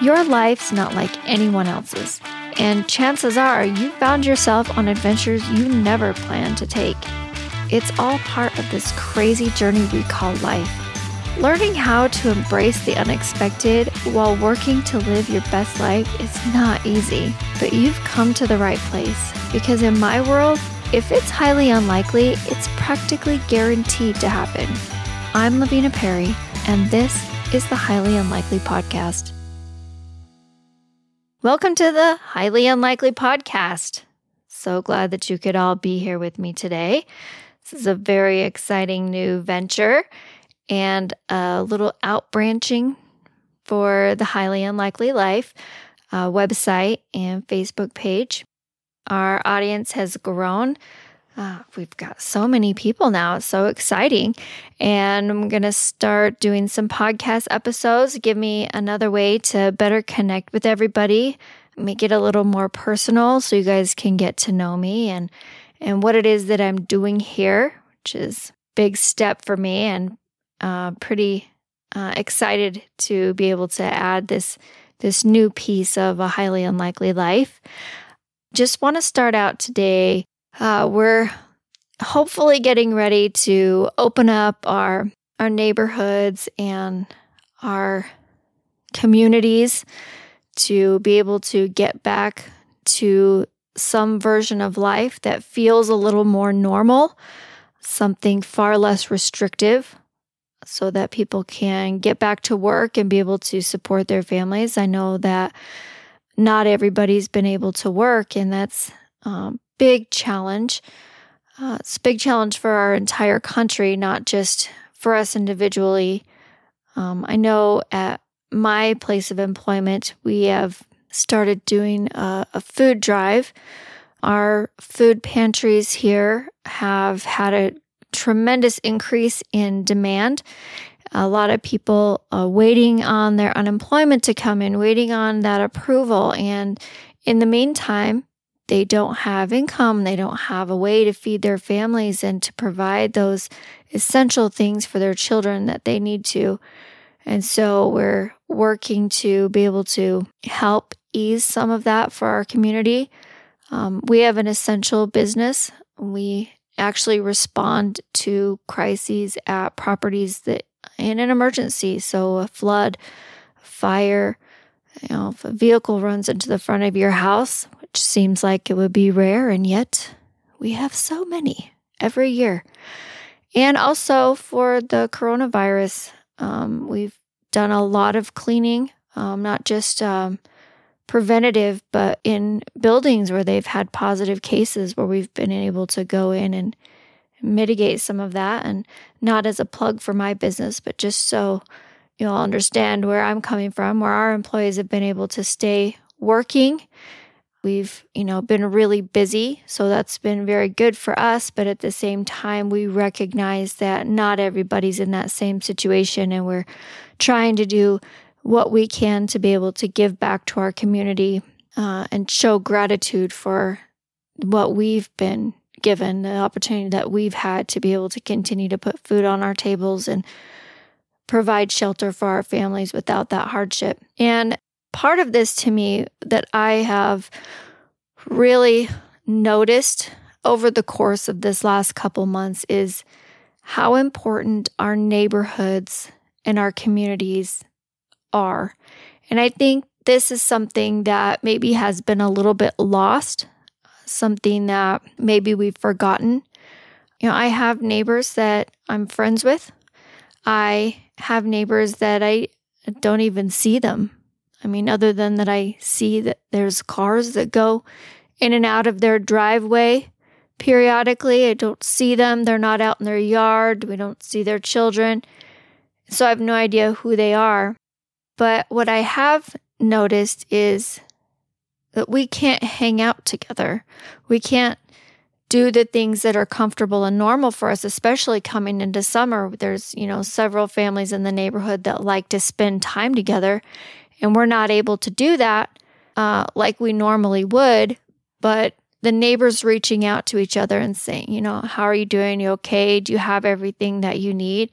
Your life's not like anyone else's, and chances are you found yourself on adventures you never planned to take. It's all part of this crazy journey we call life. Learning how to embrace the unexpected while working to live your best life is not easy, but you've come to the right place because in my world, if it's highly unlikely, it's practically guaranteed to happen. I'm Lavena Perry, and this is the Highly Unlikely Podcast. Welcome to the Highly Unlikely Podcast. So glad that you could all be here with me today. This is a very exciting new venture and a little outbranching for the Highly Unlikely Life uh, website and Facebook page. Our audience has grown. Uh, we've got so many people now. It's so exciting. And I'm going to start doing some podcast episodes, give me another way to better connect with everybody, make it a little more personal so you guys can get to know me and and what it is that I'm doing here, which is big step for me and uh, pretty uh, excited to be able to add this this new piece of a highly unlikely life. Just want to start out today uh, we're hopefully getting ready to open up our our neighborhoods and our communities to be able to get back to some version of life that feels a little more normal, something far less restrictive, so that people can get back to work and be able to support their families. I know that not everybody's been able to work, and that's um, big challenge. Uh, it's a big challenge for our entire country, not just for us individually. Um, I know at my place of employment, we have started doing a, a food drive. Our food pantries here have had a tremendous increase in demand. A lot of people uh, waiting on their unemployment to come in, waiting on that approval. And in the meantime, they don't have income, they don't have a way to feed their families and to provide those essential things for their children that they need to. And so we're working to be able to help ease some of that for our community. Um, we have an essential business. We actually respond to crises at properties that in an emergency. So a flood, fire, you know, if a vehicle runs into the front of your house, which seems like it would be rare, and yet we have so many every year. And also for the coronavirus, um, we've done a lot of cleaning, um, not just um, preventative, but in buildings where they've had positive cases, where we've been able to go in and mitigate some of that. And not as a plug for my business, but just so you'll understand where I'm coming from, where our employees have been able to stay working We've, you know, been really busy, so that's been very good for us, but at the same time we recognize that not everybody's in that same situation and we're trying to do what we can to be able to give back to our community uh, and show gratitude for what we've been given, the opportunity that we've had to be able to continue to put food on our tables and provide shelter for our families without that hardship. And part of this to me that I have really noticed over the course of this last couple months is how important our neighborhoods and our communities are. And I think this is something that maybe has been a little bit lost, something that maybe we've forgotten. You know, I have neighbors that I'm friends with. I have neighbors that I don't even see them I mean, other than that, I see that there's cars that go in and out of their driveway periodically. I don't see them. They're not out in their yard. We don't see their children. So I have no idea who they are. But what I have noticed is that we can't hang out together. We can't do the things that are comfortable and normal for us, especially coming into summer. There's, you know, several families in the neighborhood that like to spend time together and we're not able to do that uh, like we normally would. But the neighbors reaching out to each other and saying, you know, how are you doing? You okay? Do you have everything that you need?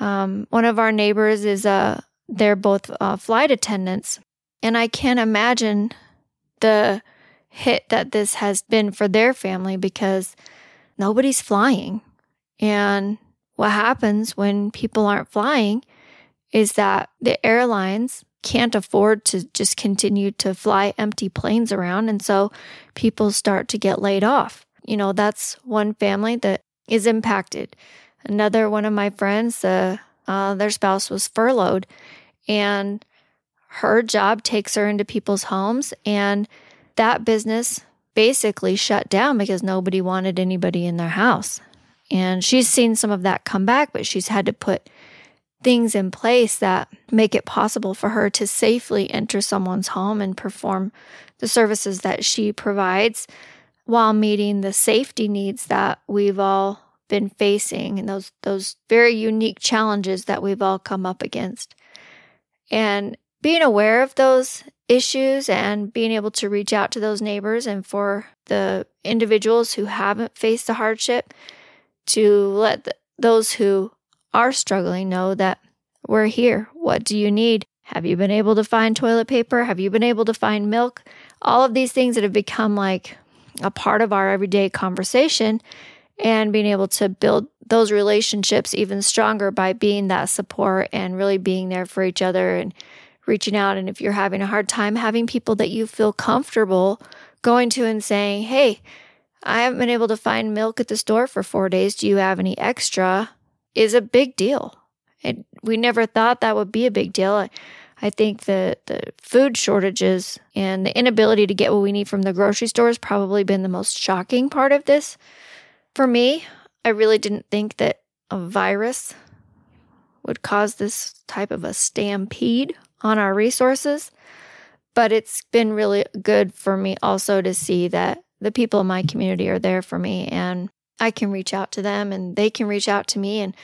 Um, one of our neighbors is a, uh, they're both uh, flight attendants. And I can't imagine the hit that this has been for their family because nobody's flying. And what happens when people aren't flying is that the airlines can't afford to just continue to fly empty planes around. And so people start to get laid off. You know, that's one family that is impacted. Another one of my friends, uh, uh, their spouse was furloughed, and her job takes her into people's homes, and that business basically shut down because nobody wanted anybody in their house. And she's seen some of that come back, but she's had to put things in place that make it possible for her to safely enter someone's home and perform the services that she provides while meeting the safety needs that we've all been facing and those those very unique challenges that we've all come up against. And being aware of those issues and being able to reach out to those neighbors and for the individuals who haven't faced the hardship to let the, those who are struggling know that we're here. What do you need? Have you been able to find toilet paper? Have you been able to find milk? All of these things that have become like a part of our everyday conversation and being able to build those relationships even stronger by being that support and really being there for each other and reaching out. And if you're having a hard time, having people that you feel comfortable going to and saying, Hey, I haven't been able to find milk at the store for four days. Do you have any extra? Is a big deal. And we never thought that would be a big deal. I, I think the, the food shortages and the inability to get what we need from the grocery store has probably been the most shocking part of this. For me, I really didn't think that a virus would cause this type of a stampede on our resources. But it's been really good for me also to see that the people in my community are there for me and I can reach out to them and they can reach out to me and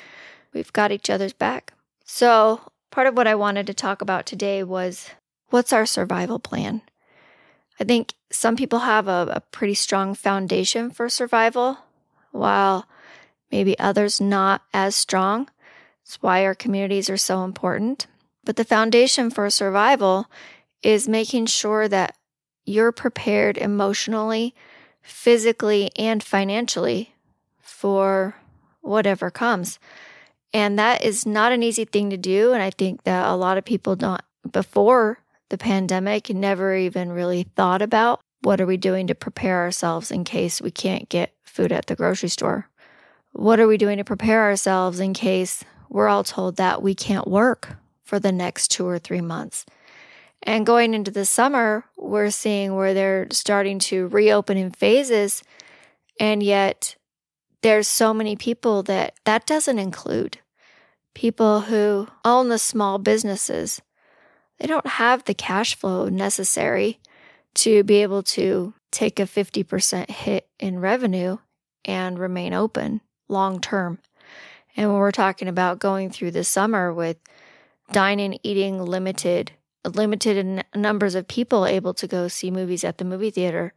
we've got each other's back. So, part of what I wanted to talk about today was what's our survival plan? I think some people have a, a pretty strong foundation for survival, while maybe others not as strong. That's why our communities are so important. But the foundation for survival is making sure that you're prepared emotionally, physically, and financially for whatever comes. And that is not an easy thing to do. And I think that a lot of people don't, before the pandemic, never even really thought about what are we doing to prepare ourselves in case we can't get food at the grocery store? What are we doing to prepare ourselves in case we're all told that we can't work for the next two or three months? And going into the summer, we're seeing where they're starting to reopen in phases, and yet there's so many people that that doesn't include. People who own the small businesses. They don't have the cash flow necessary to be able to take a 50% hit in revenue and remain open long term. And when we're talking about going through the summer with dining, eating limited, limited numbers of people able to go see movies at the movie theater,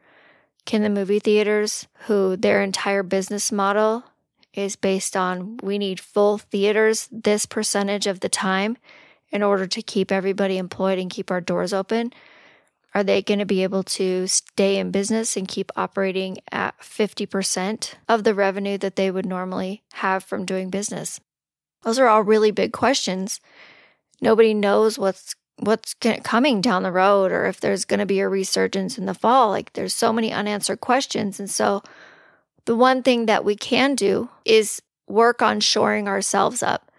can the movie theaters, who their entire business model is based on we need full theaters this percentage of the time in order to keep everybody employed and keep our doors open, are they going to be able to stay in business and keep operating at 50% of the revenue that they would normally have from doing business? Those are all really big questions. Nobody knows what's what's coming down the road or if there's going to be a resurgence in the fall. Like there's so many unanswered questions. And so the one thing that we can do is work on shoring ourselves up.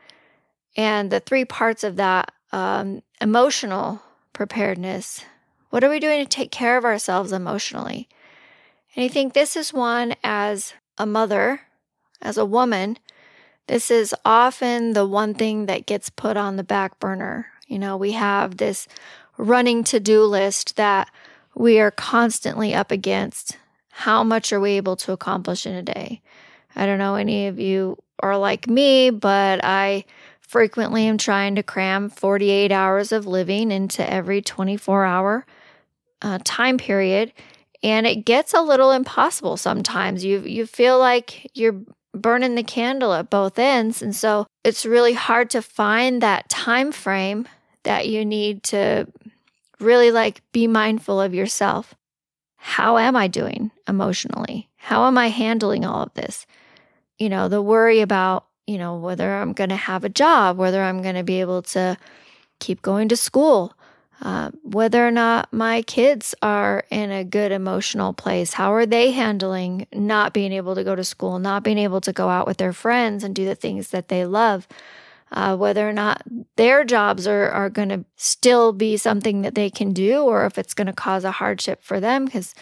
And the three parts of that um, emotional preparedness. What are we doing to take care of ourselves emotionally? And I think this is one as a mother, as a woman, this is often the one thing that gets put on the back burner you know, we have this running to do list that we are constantly up against. How much are we able to accomplish in a day? I don't know any of you are like me, but I frequently am trying to cram 48 hours of living into every 24 hour uh, time period. And it gets a little impossible sometimes. You, you feel like you're burning the candle at both ends. And so it's really hard to find that time frame that you need to really like be mindful of yourself. How am I doing emotionally? How am I handling all of this? You know, the worry about, you know, whether I'm going to have a job, whether I'm going to be able to keep going to school, uh, whether or not my kids are in a good emotional place. How are they handling not being able to go to school, not being able to go out with their friends and do the things that they love? Uh, whether or not their jobs are, are going to still be something that they can do or if it's going to cause a hardship for them. Because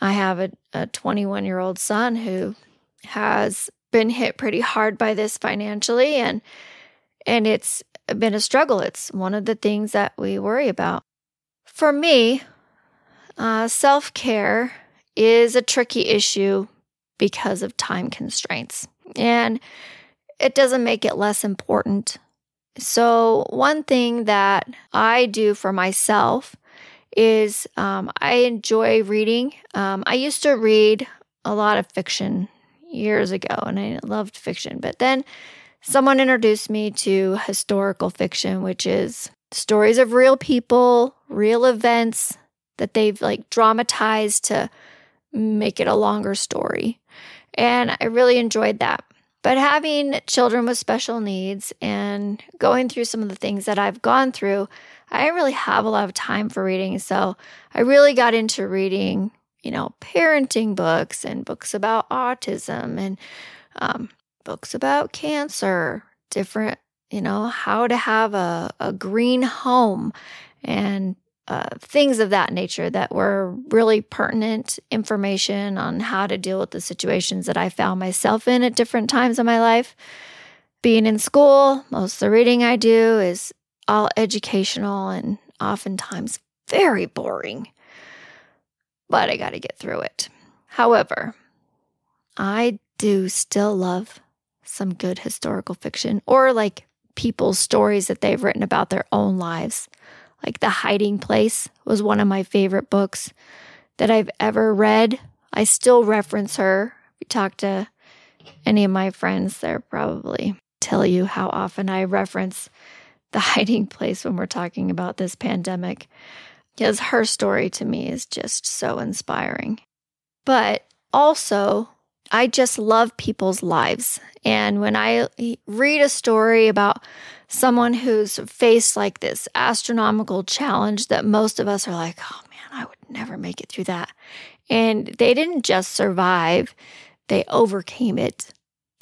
I have a 21 year old son who has been hit pretty hard by this financially and and it's been a struggle. It's one of the things that we worry about. For me, uh, self care is a tricky issue because of time constraints, and it doesn't make it less important. So, one thing that I do for myself is um, I enjoy reading. Um, I used to read a lot of fiction years ago, and I loved fiction, but then someone introduced me to historical fiction, which is stories of real people, real events that they've like dramatized to make it a longer story. And I really enjoyed that. But having children with special needs and going through some of the things that I've gone through, I didn't really have a lot of time for reading. So I really got into reading, you know, parenting books and books about autism and um, books about cancer, different, you know, how to have a, a green home and uh, things of that nature that were really pertinent information on how to deal with the situations that I found myself in at different times of my life. Being in school, most of the reading I do is all educational and oftentimes very boring. But I got to get through it. However, I do still love some good historical fiction or like people's stories that they've written about their own lives. Like The Hiding Place was one of my favorite books that I've ever read. I still reference her. If you talk to any of my friends, they'll probably tell you how often I reference The Hiding Place when we're talking about this pandemic. Because her story to me is just so inspiring. But also, I just love people's lives. And when I read a story about someone who's faced like this astronomical challenge that most of us are like, oh man, I would never make it through that. And they didn't just survive, they overcame it.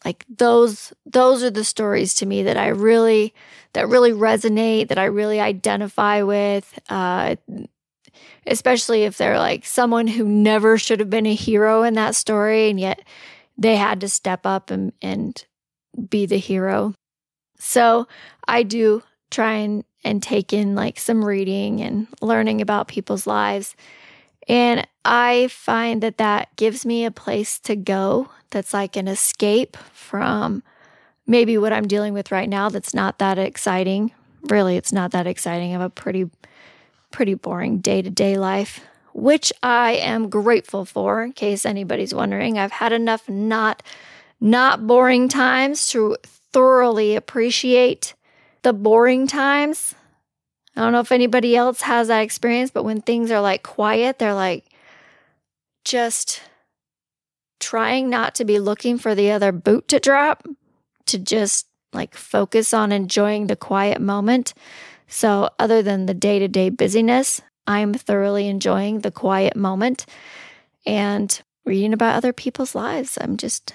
Like those those are the stories to me that I really that really resonate, that I really identify with. Uh, especially if they're like someone who never should have been a hero in that story and yet they had to step up and, and be the hero. So I do try and, and take in like some reading and learning about people's lives. And I find that that gives me a place to go that's like an escape from maybe what I'm dealing with right now that's not that exciting. Really, it's not that exciting. I have a pretty pretty boring day to day life, which I am grateful for. In case anybody's wondering, I've had enough not not boring times to thoroughly appreciate the boring times. I don't know if anybody else has that experience, but when things are like quiet, they're like just trying not to be looking for the other boot to drop, to just like focus on enjoying the quiet moment. So, other than the day to day busyness, I'm thoroughly enjoying the quiet moment and reading about other people's lives. I'm just,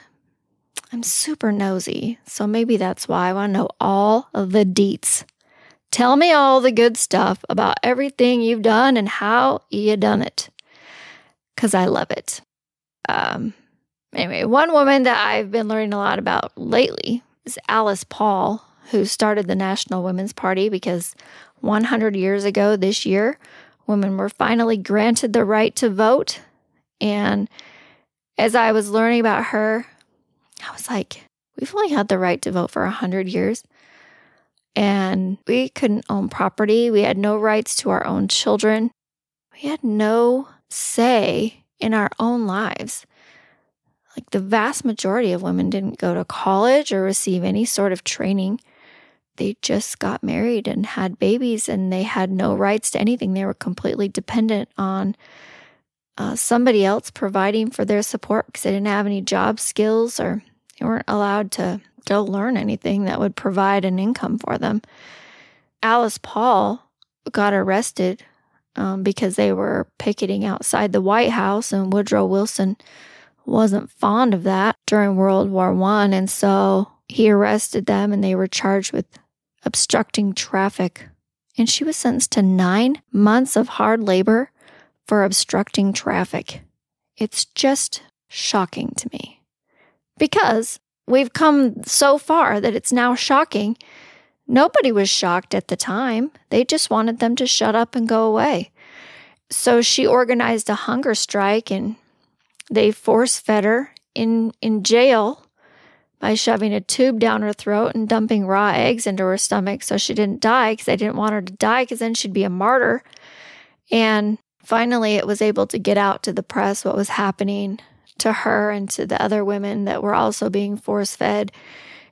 I'm super nosy. So, maybe that's why I want to know all of the deets. Tell me all the good stuff about everything you've done and how you done it. Because I love it. Um, anyway, one woman that I've been learning a lot about lately is Alice Paul who started the National Women's Party because 100 years ago this year, women were finally granted the right to vote. And as I was learning about her, was like, we've only had the right to vote for 100 years. And we couldn't own property. We had no rights to our own children. We had no say in our own lives. Like the vast majority of women didn't go to college or receive any sort of training they just got married and had babies and they had no rights to anything. They were completely dependent on uh, somebody else providing for their support because they didn't have any job skills or they weren't allowed to go learn anything that would provide an income for them. Alice Paul got arrested um, because they were picketing outside the White House, and Woodrow Wilson wasn't fond of that during World War One, and so he arrested them, and they were charged with obstructing traffic. And she was sentenced to nine months of hard labor for obstructing traffic. It's just shocking to me because we've come so far that it's now shocking Nobody was shocked at the time. They just wanted them to shut up and go away. So she organized a hunger strike and they force fed her in, in jail by shoving a tube down her throat and dumping raw eggs into her stomach so she didn't die because they didn't want her to die because then she'd be a martyr. And finally, it was able to get out to the press what was happening to her and to the other women that were also being force fed.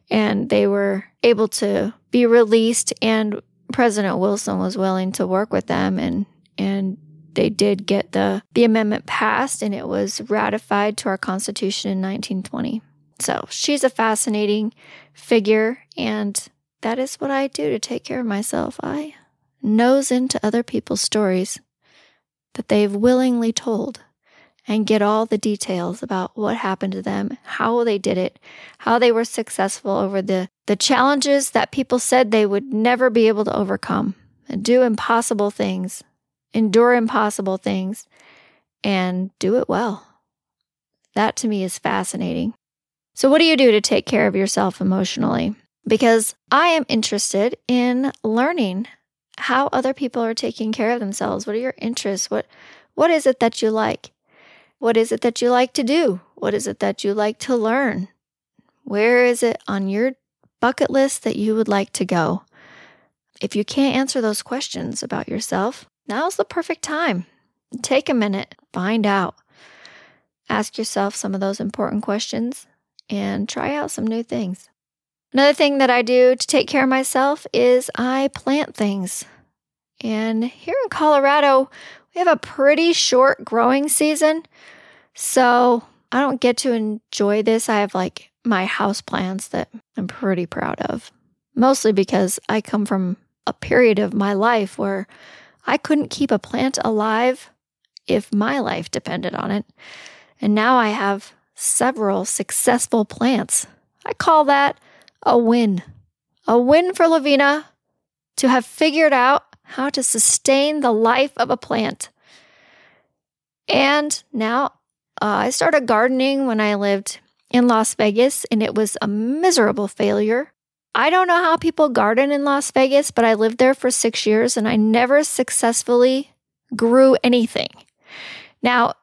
And they were able to be released and President Wilson was willing to work with them and and they did get the the amendment passed and it was ratified to our constitution in 1920. So, she's a fascinating figure and that is what I do to take care of myself. I nose into other people's stories that they've willingly told and get all the details about what happened to them, how they did it, how they were successful over the, the challenges that people said they would never be able to overcome, and do impossible things, endure impossible things, and do it well. That to me is fascinating. So, what do you do to take care of yourself emotionally? Because I am interested in learning how other people are taking care of themselves. What are your interests? What what is it that you like? What is it that you like to do? What is it that you like to learn? Where is it on your bucket list that you would like to go? If you can't answer those questions about yourself, now's the perfect time. Take a minute, find out. Ask yourself some of those important questions and try out some new things. Another thing that I do to take care of myself is I plant things. And here in Colorado, have a pretty short growing season. So I don't get to enjoy this. I have like my house plants that I'm pretty proud of, mostly because I come from a period of my life where I couldn't keep a plant alive if my life depended on it. And now I have several successful plants. I call that a win. A win for Lavena to have figured out how to sustain the life of a plant. And now uh, I started gardening when I lived in Las Vegas, and it was a miserable failure. I don't know how people garden in Las Vegas, but I lived there for six years and I never successfully grew anything. Now,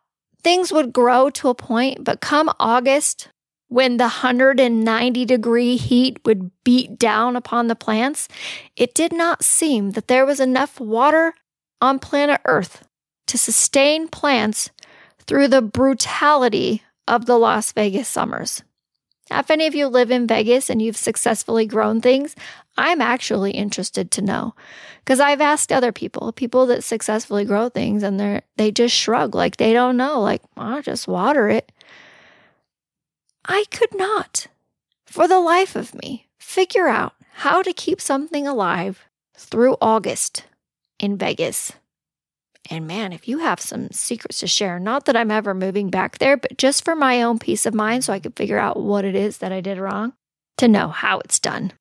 things would grow to a point, but come August, when the 190 degree heat would beat down upon the plants, it did not seem that there was enough water on planet Earth to sustain plants through the brutality of the Las Vegas summers. If any of you live in Vegas and you've successfully grown things, I'm actually interested to know because I've asked other people, people that successfully grow things, and they they just shrug like they don't know, like I'll just water it. I could not, for the life of me, figure out how to keep something alive through August in Vegas. And man, if you have some secrets to share, not that I'm ever moving back there, but just for my own peace of mind so I could figure out what it is that I did wrong, to know how it's done.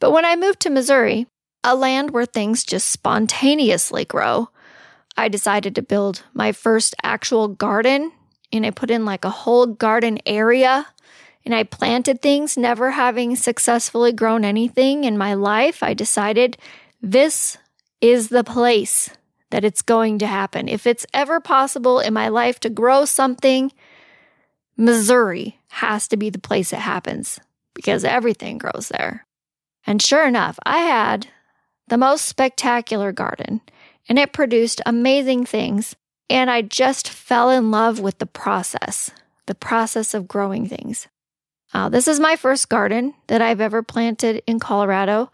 But when I moved to Missouri, a land where things just spontaneously grow, I decided to build my first actual garden and I put in like a whole garden area and I planted things, never having successfully grown anything in my life. I decided this is the place that it's going to happen. If it's ever possible in my life to grow something, Missouri has to be the place it happens because everything grows there. And sure enough, I had the most spectacular garden and it produced amazing things. And I just fell in love with the process, the process of growing things. Uh, this is my first garden that I've ever planted in Colorado.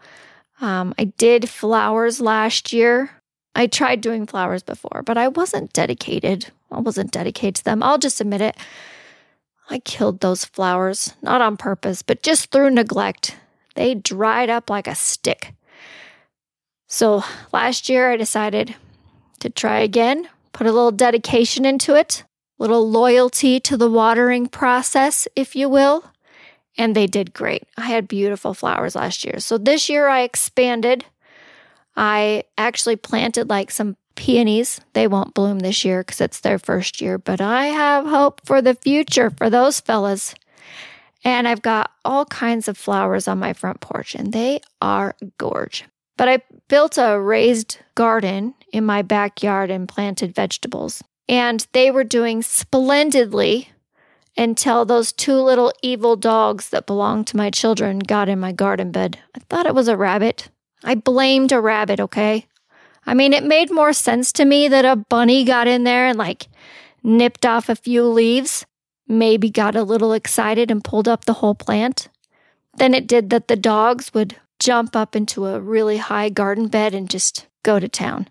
Um, I did flowers last year. I tried doing flowers before, but I wasn't dedicated. I wasn't dedicated to them. I'll just admit it. I killed those flowers, not on purpose, but just through neglect. They dried up like a stick. So last year I decided to try again, put a little dedication into it, a little loyalty to the watering process, if you will. And they did great. I had beautiful flowers last year. So this year I expanded. I actually planted like some peonies. They won't bloom this year because it's their first year, but I have hope for the future for those fellas. And I've got all kinds of flowers on my front porch, and they are gorge. But I built a raised garden in my backyard and planted vegetables. And they were doing splendidly until those two little evil dogs that belonged to my children got in my garden bed. I thought it was a rabbit. I blamed a rabbit, okay? I mean, it made more sense to me that a bunny got in there and like nipped off a few leaves, maybe got a little excited and pulled up the whole plant, than it did that the dogs would jump up into a really high garden bed and just go to town.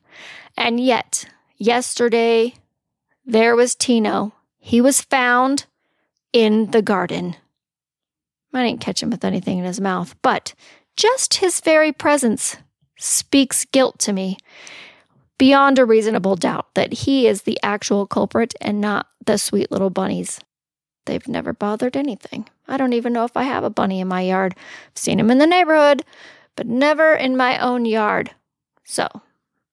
And yet, yesterday, there was Tino. He was found in the garden. I didn't catch him with anything in his mouth, but just his very presence speaks guilt to me beyond a reasonable doubt that he is the actual culprit and not the sweet little bunnies. They've never bothered anything. I don't even know if I have a bunny in my yard. I've seen him in the neighborhood, but never in my own yard. So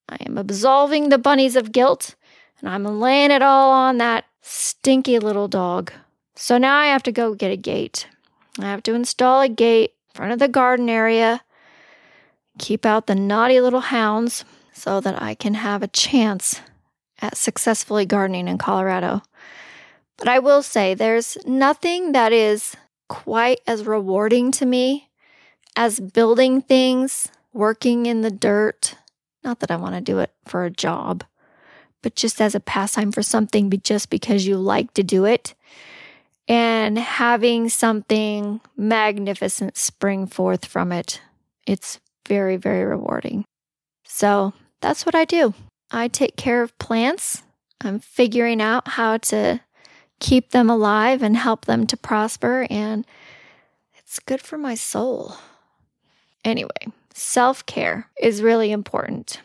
I am absolving the bunnies of guilt and I'm laying it all on that stinky little dog. So now I have to go get a gate. I have to install a gate in front of the garden area, keep out the naughty little hounds so that I can have a chance at successfully gardening in Colorado. But I will say there's nothing that is quite as rewarding to me as building things, working in the dirt. Not that I want to do it for a job, but just as a pastime for something just because you like to do it. And having something magnificent spring forth from it. It's very, very rewarding. So that's what I do. I take care of plants. I'm figuring out how to keep them alive and help them to prosper. And it's good for my soul. Anyway, self care is really important.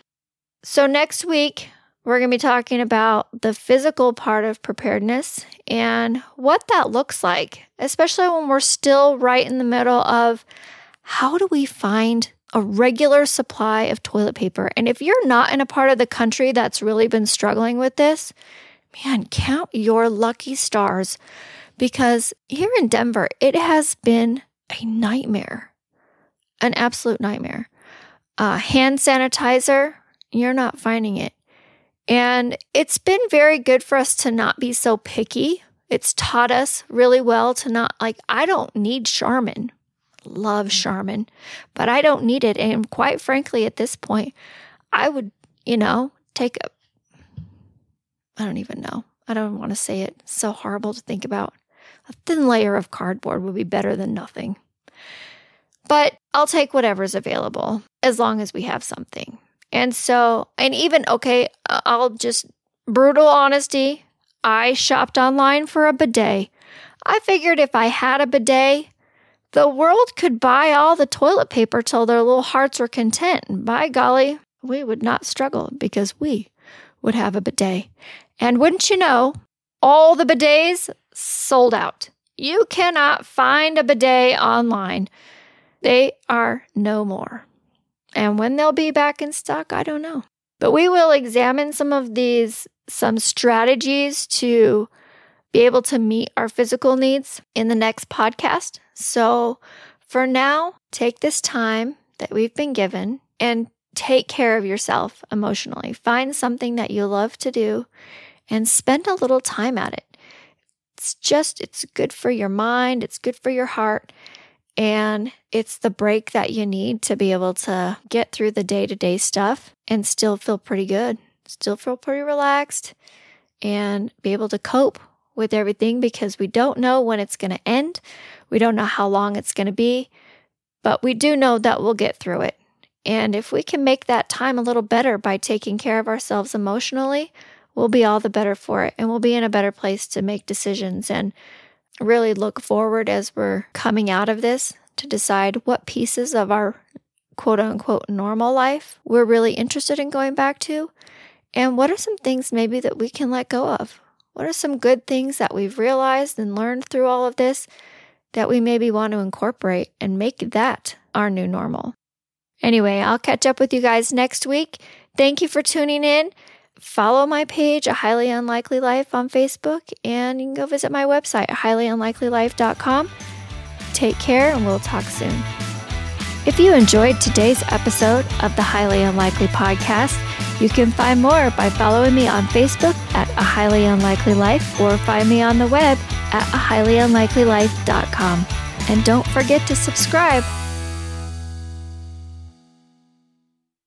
So, next week, we're going to be talking about the physical part of preparedness and what that looks like, especially when we're still right in the middle of how do we find a regular supply of toilet paper. And if you're not in a part of the country that's really been struggling with this, man, count your lucky stars because here in Denver, it has been a nightmare, an absolute nightmare. Uh, hand sanitizer, you're not finding it. And it's been very good for us to not be so picky. It's taught us really well to not like, I don't need Charmin. Love mm. Charmin, but I don't need it. And quite frankly, at this point, I would, you know, take a, I don't even know. I don't want to say it. It's so horrible to think about. A thin layer of cardboard would be better than nothing. But I'll take whatever's available as long as we have something. And so, and even, okay, uh, I'll just brutal honesty. I shopped online for a bidet. I figured if I had a bidet, the world could buy all the toilet paper till their little hearts were content. And by golly, we would not struggle because we would have a bidet. And wouldn't you know, all the bidets sold out. You cannot find a bidet online. They are no more. And when they'll be back in stock, I don't know. But we will examine some of these, some strategies to be able to meet our physical needs in the next podcast. So for now, take this time that we've been given and take care of yourself emotionally. Find something that you love to do and spend a little time at it. It's just, it's good for your mind, it's good for your heart. And it's the break that you need to be able to get through the day to day stuff and still feel pretty good, still feel pretty relaxed, and be able to cope with everything because we don't know when it's going to end. We don't know how long it's going to be, but we do know that we'll get through it. And if we can make that time a little better by taking care of ourselves emotionally, we'll be all the better for it and we'll be in a better place to make decisions and really look forward as we're coming out of this to decide what pieces of our quote unquote normal life we're really interested in going back to and what are some things maybe that we can let go of? What are some good things that we've realized and learned through all of this that we maybe want to incorporate and make that our new normal? Anyway, I'll catch up with you guys next week. Thank you for tuning in. Follow my page, A Highly Unlikely Life, on Facebook, and you can go visit my website, highlyunlikelylife.com. Take care, and we'll talk soon. If you enjoyed today's episode of the Highly Unlikely Podcast, you can find more by following me on Facebook at A Highly Unlikely Life or find me on the web at a Highly Unlikely highlyunlikelylife.com. And don't forget to subscribe